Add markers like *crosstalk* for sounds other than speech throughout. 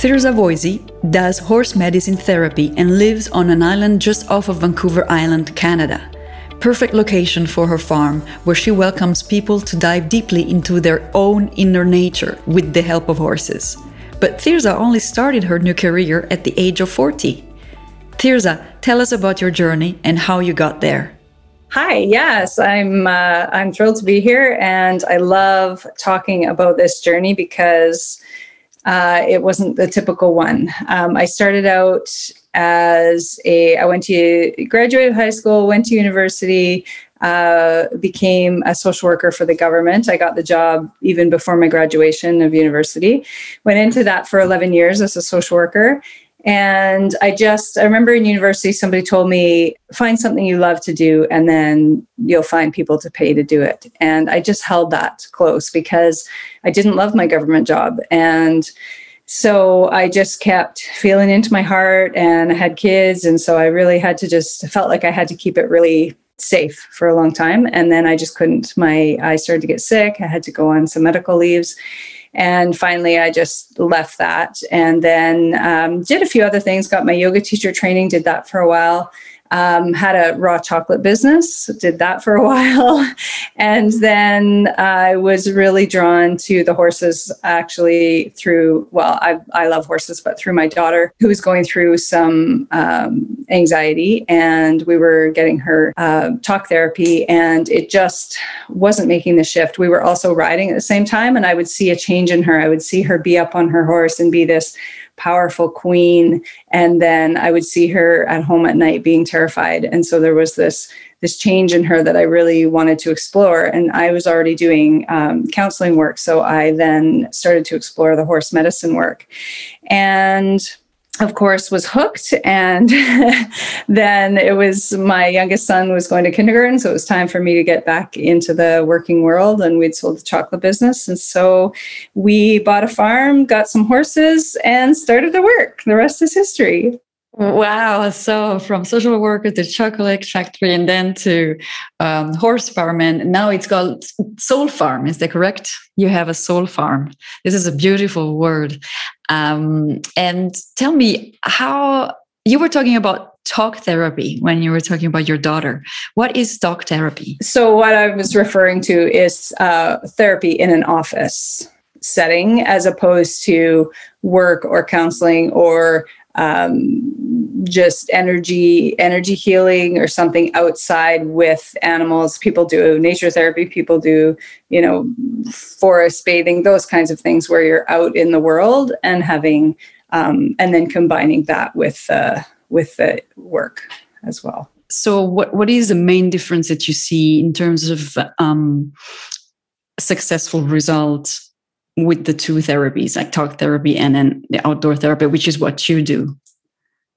Thirza Voisey does horse medicine therapy and lives on an island just off of Vancouver Island, Canada. Perfect location for her farm, where she welcomes people to dive deeply into their own inner nature with the help of horses. But Thirza only started her new career at the age of 40. Thirza, tell us about your journey and how you got there. Hi, yes, I'm uh, I'm thrilled to be here, and I love talking about this journey because uh, it wasn't the typical one. Um, I started out as a, I went to graduated high school, went to university, uh, became a social worker for the government. I got the job even before my graduation of university. Went into that for 11 years as a social worker. And I just, I remember in university, somebody told me, find something you love to do, and then you'll find people to pay to do it. And I just held that close because I didn't love my government job. And so I just kept feeling into my heart and I had kids. And so I really had to just, felt like I had to keep it really safe for a long time. And then I just couldn't, my, I started to get sick. I had to go on some medical leaves and finally, I just left that and then um, did a few other things, got my yoga teacher training, did that for a while. Um, had a raw chocolate business, did that for a *laughs* while. and then I was really drawn to the horses actually through, well, I, I love horses, but through my daughter who was going through some um, anxiety and we were getting her uh, talk therapy and it just wasn't making the shift. We were also riding at the same time and I would see a change in her. I would see her be up on her horse and be this powerful queen. And then i would see her at home at night being terrified. And so there was this this change in her that i really wanted to explore. And i was already doing um, counseling work. So i then started to explore the horse medicine work. And of course was hooked and *laughs* then it was my youngest son was going to kindergarten so it was time for me to get back into the working world and we'd sold the chocolate business and so we bought a farm got some horses and started to work. The rest is history Wow. So from social worker to chocolate factory and then to um, horse farm. And now it's called soul farm. Is that correct? You have a soul farm. This is a beautiful word. Um, and tell me how you were talking about talk therapy when you were talking about your daughter. What is talk therapy? So, what I was referring to is uh, therapy in an office setting as opposed to work or counseling or um, just energy energy healing or something outside with animals. People do nature therapy people do you know forest bathing those kinds of things where you're out in the world and having um, and then combining that with uh, with the work as well. So what what is the main difference that you see in terms of um, successful results with the two therapies, like talk therapy and then the outdoor therapy, which is what you do?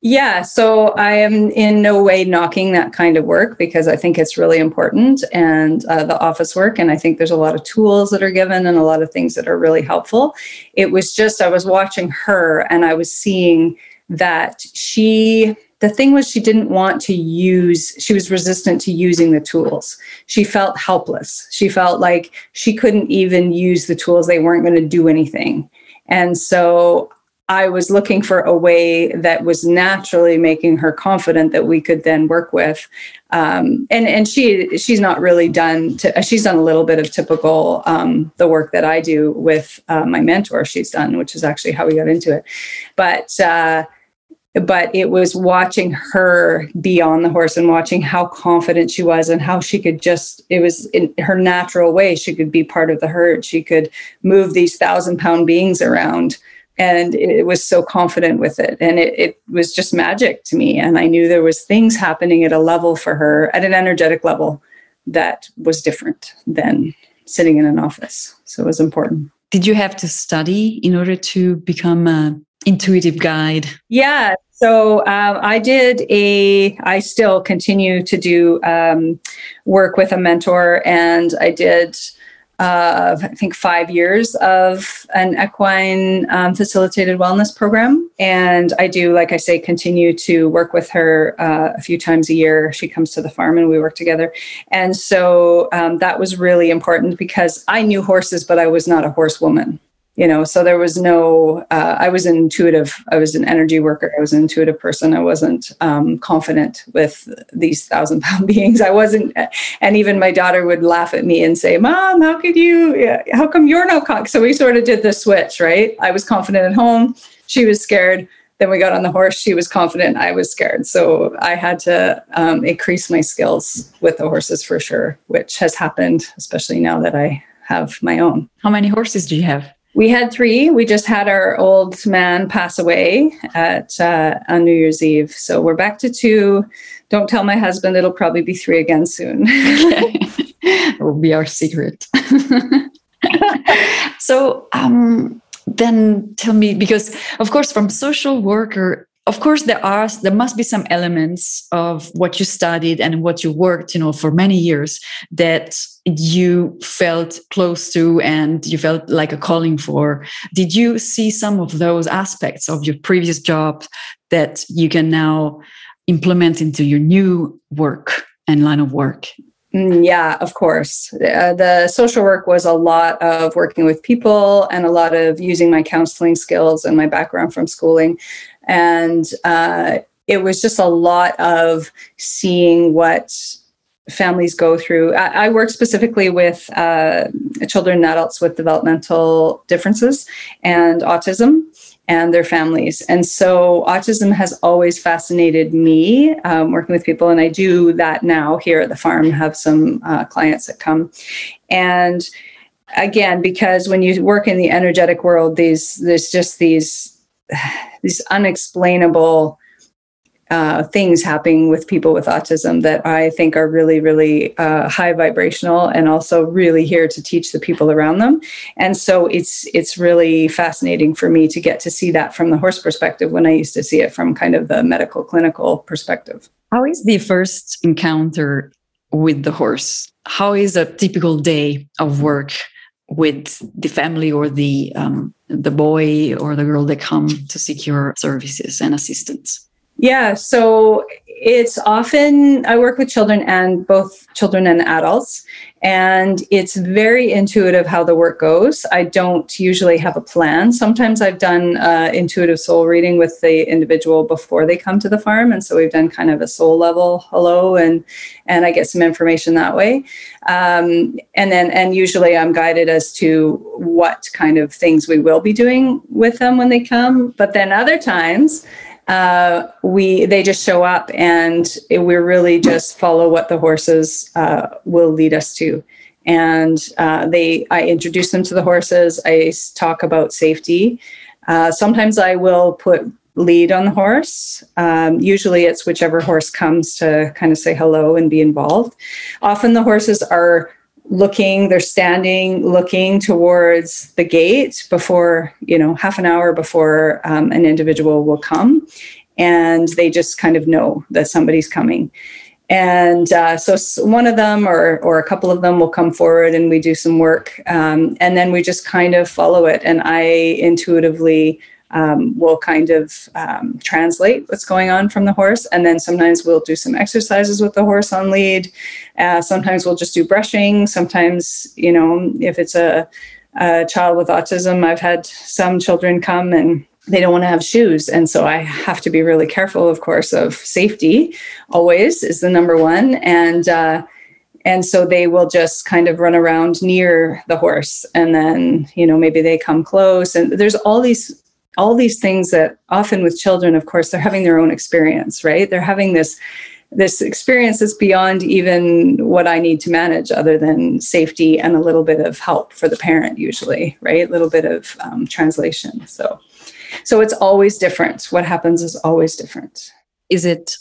Yeah, so I am in no way knocking that kind of work because I think it's really important and uh, the office work. And I think there's a lot of tools that are given and a lot of things that are really helpful. It was just, I was watching her and I was seeing that she the thing was she didn't want to use she was resistant to using the tools. She felt helpless. She felt like she couldn't even use the tools. They weren't going to do anything. And so i was looking for a way that was naturally making her confident that we could then work with um, and and she she's not really done to, she's done a little bit of typical um, the work that i do with uh, my mentor she's done which is actually how we got into it. But uh, but it was watching her be on the horse and watching how confident she was and how she could just it was in her natural way she could be part of the herd. She could move these thousand pound beings around and it was so confident with it. And it, it was just magic to me and i knew there was things happening at a level for her at an energetic level that was different than sitting in an office. So it was important. Did you have to study in order to become a intuitive guide? Yeah. So um, I did a, I still continue to do um, work with a mentor, and I did uh, I think five years of an equine um, facilitated wellness program. And I do, like I say, continue to work with her uh, a few times a year. She comes to the farm and we work together. And so um, that was really important because I knew horses, but I was not a horsewoman you know so there was no uh, i was intuitive i was an energy worker. I was an intuitive person. I wasn't um, confident with these thousand pound *laughs* beings. I wasn't and even my daughter would laugh at me and say mom how could you how come you're not so we sort of did the switch right? I was confident at home. She was scared. Then we got on the horse. She was confident. I was scared. So i had to um, increase my skills with the horses for sure which has happened especially now that i have my own. How many horses do you have we had three. We just had our old man pass away at uh, on New Year's Eve, so we're back to two. Don't tell my husband; it'll probably be three again soon. *laughs* it will be our secret. *laughs* so, um, then tell me, because of course, from social worker of course there are there must be some elements of what you studied and what you worked you know for many years that you felt close to and you felt like a calling for. Did you see some of those aspects of your previous job that you can now implement into your new work and line of work? Mm, yeah, of course. Uh, the social work was a lot of working with people and a lot of using my counseling skills and my background from schooling and uh, it was just a lot of seeing what families go through. I, I work specifically with uh, children and adults with developmental differences and autism and their families. And so autism has always fascinated me um, working with people. And I do that now here at the farm, have some uh, clients that come. And again, because when you work in the energetic world, these there's just these *sighs* these unexplainable uh, things happening with people with autism that I think are really, really uh, high vibrational and also really here to teach the people around them. And so it's it's really fascinating for me to get to see that from the horse perspective when I used to see it from kind of the medical clinical perspective. How is the first encounter with the horse? How is a typical day of work with the family or the um, the boy or the girl that come to seek your services and assistance? Yeah, so it's often I work with children and both children and adults, and it's very intuitive how the work goes. I don't usually have a plan. Sometimes I've done uh, intuitive soul reading with the individual before they come to the farm, and so we've done kind of a soul level hello, and and I get some information that way. Um, and then and usually I'm guided as to what kind of things we will be doing with them when they come. But then other times uh, we they just show up and we really just follow what the horses uh, will lead us to. And uh, they i introduce them to the horses. I talk about safety. Uh, sometimes i will put lead on the horse. Um, usually it's whichever horse comes to kind of say hello and be involved. Often the horses are looking they're standing looking towards the gate before you know half an hour before um, an individual will come. And they just kind of know that somebody's coming. And uh, so one of them or or a couple of them will come forward and we do some work um, and then we just kind of follow it. And i intuitively um, will kind of um, translate what's going on from the horse. And then sometimes we'll do some exercises with the horse on lead. Uh, sometimes we'll just do brushing. Sometimes, you know, if it's a, a child with autism, I've had some children come and they don't want to have shoes. And so I have to be really careful, of course, of safety always is the number one. And, uh, and so they will just kind of run around near the horse and then you know maybe they come close and there's all these all these things that often with children of course they're having their own experience right they're having this this experience is beyond even what I need to manage, other than safety and a little bit of help for the parent, usually, right? A little bit of um, translation. So, so it's always different. What happens is always different. Is it?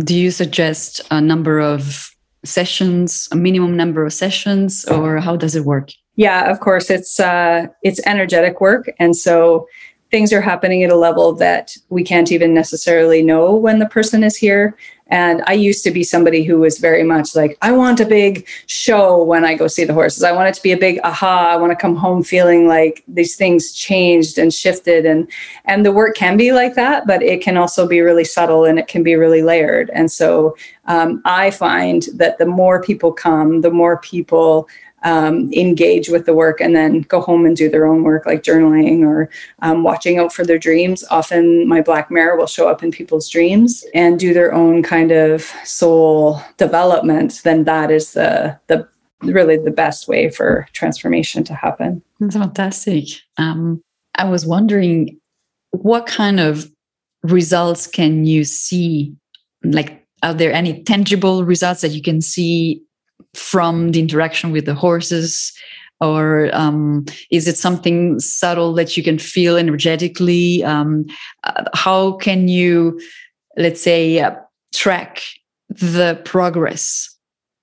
Do you suggest a number of sessions, a minimum number of sessions, or how does it work? Yeah, of course, it's uh, it's energetic work, and so things are happening at a level that we can't even necessarily know when the person is here. And I used to be somebody who was very much like, I want a big show when I go see the horses. I want it to be a big aha. I want to come home feeling like these things changed and shifted. And and the work can be like that, but it can also be really subtle and it can be really layered. And so um, I find that the more people come, the more people um, engage with the work and then go home and do their own work, like journaling or um, watching out for their dreams. Often, my black mare will show up in people's dreams and do their own kind of soul development. Then that is the the really the best way for transformation to happen. That's fantastic. Um, I was wondering, what kind of results can you see? Like, are there any tangible results that you can see from the interaction with the horses? Or um, is it something subtle that you can feel energetically? Um, uh, how can you let's say uh, track the progress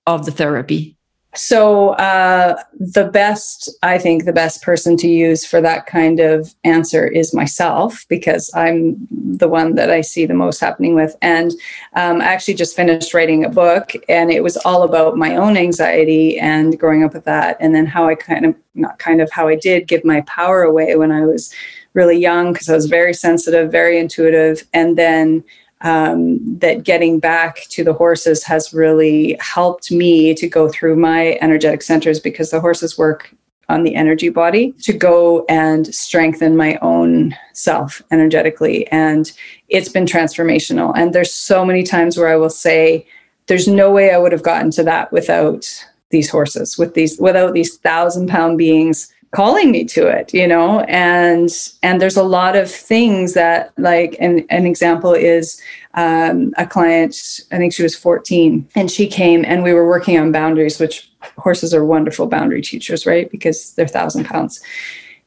of the therapy so, uh, the best, I think, the best person to use for that kind of answer is myself because I'm the one that I see the most happening with. And um, I actually just finished writing a book, and it was all about my own anxiety and growing up with that, and then how I kind of, not kind of, how I did give my power away when I was really young because I was very sensitive, very intuitive, and then um, that getting back to the horses has really helped me to go through my energetic centers because the horses work on the energy body to go and strengthen my own self energetically. And it's been transformational. And there's so many times where I will say, there's no way I would have gotten to that without these horses, with these without these thousand pound beings calling me to it you know? And and there's a lot of things that like an, an example is um, a client i think she was 14 and she came and we were working on boundaries which horses are wonderful boundary teachers right? Because they're thousand pounds.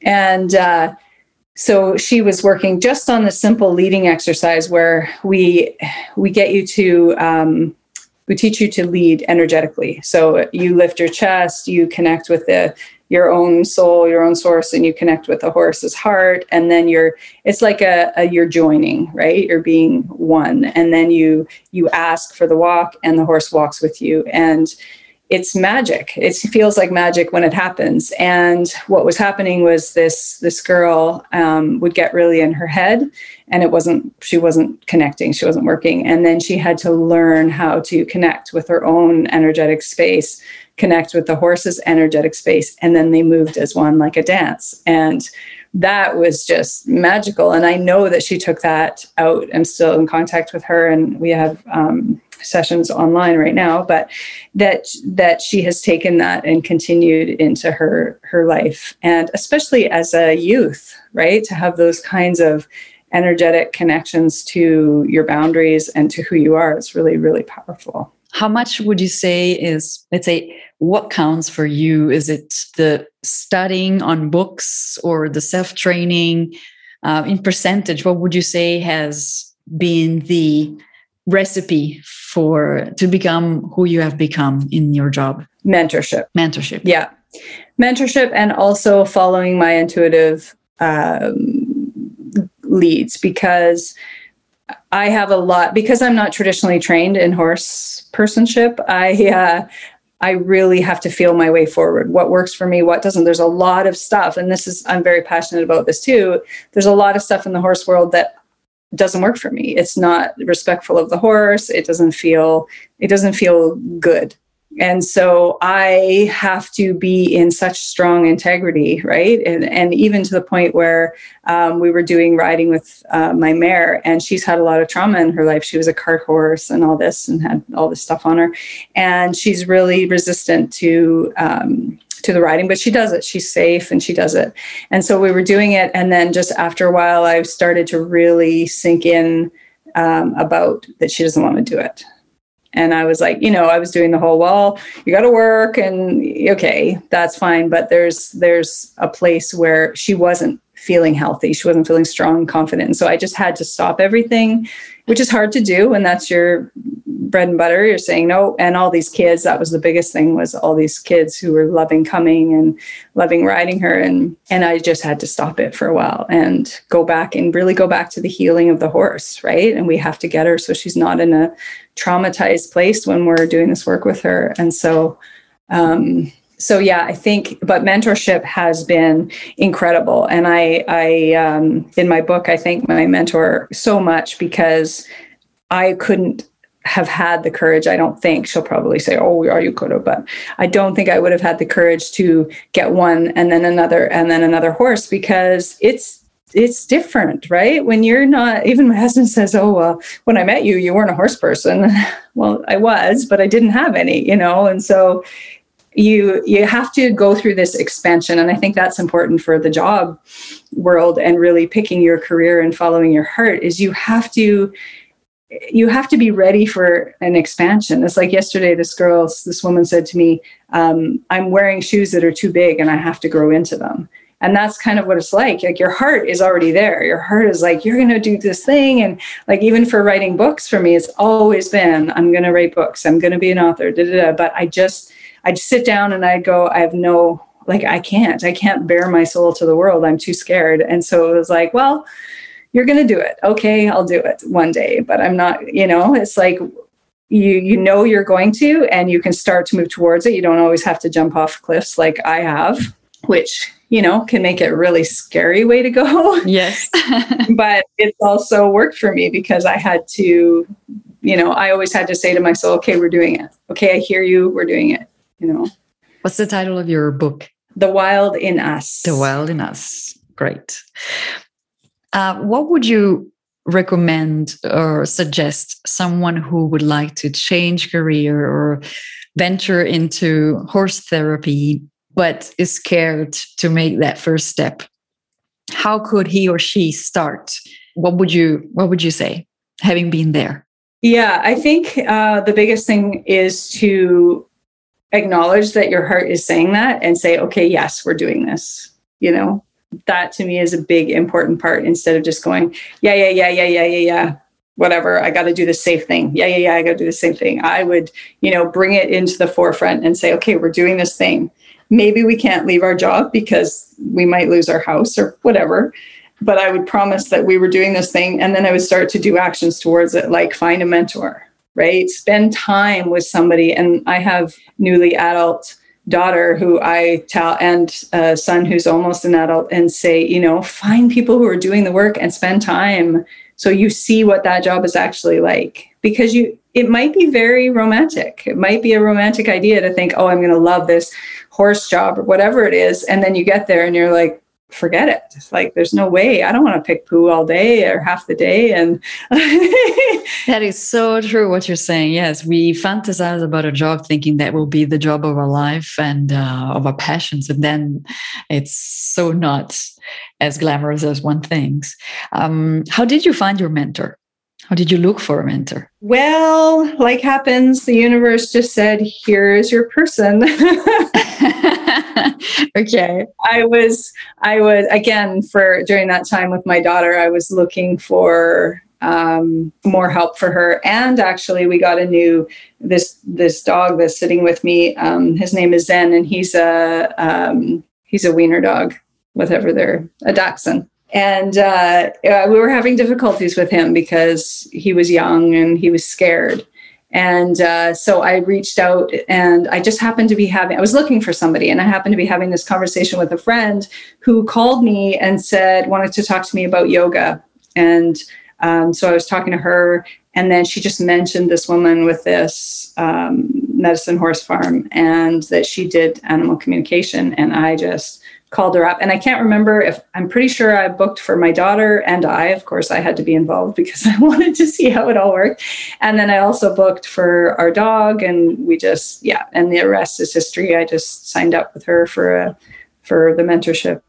And uh, so she was working just on the simple leading exercise where we we get you to um, we teach you to lead energetically. So you lift your chest you connect with the your own soul, your own source, and you connect with the horse's heart. And then you're, it's like a, a, you're joining, right? You're being one. And then you, you ask for the walk and the horse walks with you. And it's magic. It feels like magic when it happens. And what was happening was this this girl um, would get really in her head, and it wasn't she wasn't connecting. She wasn't working, and then she had to learn how to connect with her own energetic space connect with the horse's energetic space. And then they moved as one like a dance. And that was just magical. And I know that she took that out. I'm still in contact with her, and we have um, sessions online right now. But that that she has taken that and continued into her her life, and especially as a youth, right, to have those kinds of energetic connections to your boundaries and to who you are. It's really really powerful how much would you say is let's say what counts for you? Is it the studying on books or the self training uh, in percentage what would you say has been the recipe for to become who you have become in your job? Mentorship. Mentorship. Yeah. Mentorship and also following my intuitive um, leads because I have a lot because I'm not traditionally trained in horse personship. I uh, I really have to feel my way forward. What works for me, what doesn't. There's a lot of stuff, and this is I'm very passionate about this too. There's a lot of stuff in the horse world that doesn't work for me. It's not respectful of the horse. It doesn't feel it doesn't feel good and so i have to be in such strong integrity right? And, and even to the point where um, we were doing riding with uh, my mare and she's had a lot of trauma in her life. She was a cart horse and all this and had all this stuff on her. And she's really resistant to um, to the riding but she does it. She's safe and she does it. And so we were doing it and then just after a while i started to really sink in um, about that she doesn't want to do it and I was like, you know, I was doing the whole, well, you got to work and okay, that's fine. But there's, there's a place where she wasn't feeling healthy. She wasn't feeling strong and confident. And so I just had to stop everything, which is hard to do when that's your bread and butter. You're saying no. And all these kids, that was the biggest thing was all these kids who were loving coming and loving riding her. And and I just had to stop it for a while and go back and really go back to the healing of the horse, right? And we have to get her so she's not in a traumatized place when we're doing this work with her. And so um so yeah, I think, but mentorship has been incredible, and I, I, um, in my book, I thank my mentor so much because I couldn't have had the courage. I don't think she'll probably say, "Oh, are you could have," but I don't think I would have had the courage to get one and then another and then another horse because it's it's different, right? When you're not, even my husband says, Oh, well, when I met you, you weren't a horse person. *laughs* well, I was, but I didn't have any, you know? And so you you have to go through this expansion. And i think that's important for the job world and really picking your career and following your heart is you have to you have to be ready for an expansion. It's like yesterday this girl this woman said to me um, i'm wearing shoes that are too big and i have to grow into them. And that's kind of what it's like. Like your heart is already there. Your heart is like you're going to do this thing. And like even for writing books for me it's always been i'm going to write books. I'm going to be an author da, da, da. but i just I'd sit down and I'd go, I have no, like, I can't, I can't bare my soul to the world. I'm too scared. And so it was like, well, you're going to do it. Okay, I'll do it one day, but I'm not, you know, it's like, you you know you're going to and you can start to move towards it you don't always have to jump off cliffs like i have which you know can make it a really scary way to go *laughs* yes *laughs* but it's also worked for me because i had to you know i always had to say to myself okay we're doing it okay i hear you we're doing it you know. What's the title of your book? The Wild in Us. The Wild in Us. Great. Uh, what would you recommend or suggest someone who would like to change career or venture into horse therapy but is scared to make that first step how could he or she start what would you what would you say having been there yeah i think uh, the biggest thing is to acknowledge that your heart is saying that and say, okay, yes, we're doing this. You know, that to me is a big important part instead of just going, yeah, yeah, yeah, yeah, yeah, yeah, yeah, whatever. I got to do the safe thing. Yeah, yeah, yeah, I got to do the same thing. I would, you know, bring it into the forefront and say, okay, we're doing this thing. Maybe we can't leave our job because we might lose our house or whatever. But I would promise that we were doing this thing. And then I would start to do actions towards it, like find a mentor, right? Spend time with somebody. And I have newly adult daughter who I tell and a son who's almost an adult and say, you know, find people who are doing the work and spend time so you see what that job is actually like because you it might be very romantic. It might be a romantic idea to think, "Oh, I'm going to love this horse job or whatever it is." And then you get there and you're like, forget it. It's like there's no way. I don't want to pick poo all day or half the day. And *laughs* that is so true what you're saying. Yes, we fantasize about a job thinking that will be the job of our life and uh, of our passions, and then it's so not as glamorous as one thinks. Um, how did you find your mentor? How did you look for a mentor? Well, like happens, the universe just said, "Here's your person." *laughs* *laughs* *laughs* okay. I was, I was again for during that time with my daughter. I was looking for um, more help for her, and actually, we got a new this this dog that's sitting with me. Um, his name is Zen, and he's a um, he's a wiener dog, whatever they're a dachshund and uh, uh, we were having difficulties with him because he was young and he was scared and uh, so i reached out and i just happened to be having i was looking for somebody and i happened to be having this conversation with a friend who called me and said wanted to talk to me about yoga. And um, so i was talking to her and then she just mentioned this woman with this um, medicine horse farm and that she did animal communication. And i just called her up. And I can't remember if I'm pretty sure I booked for my daughter and I. Of course, I had to be involved *laughs* because I wanted to see how it all worked. And then I also booked for our dog, and we just yeah. And the rest is history. I just signed up with her for a for the mentorship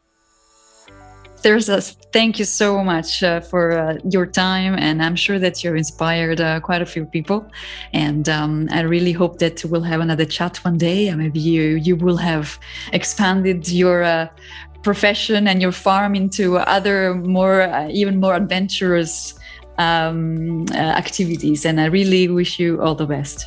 there's a thank you so much uh, for uh, your time and i'm sure that you've inspired uh, quite a few people. And um, i really hope that we'll have another chat one day maybe you you will have expanded your uh, profession and your farm into other more uh, even more adventurous um, uh, activities. And i really wish you all the best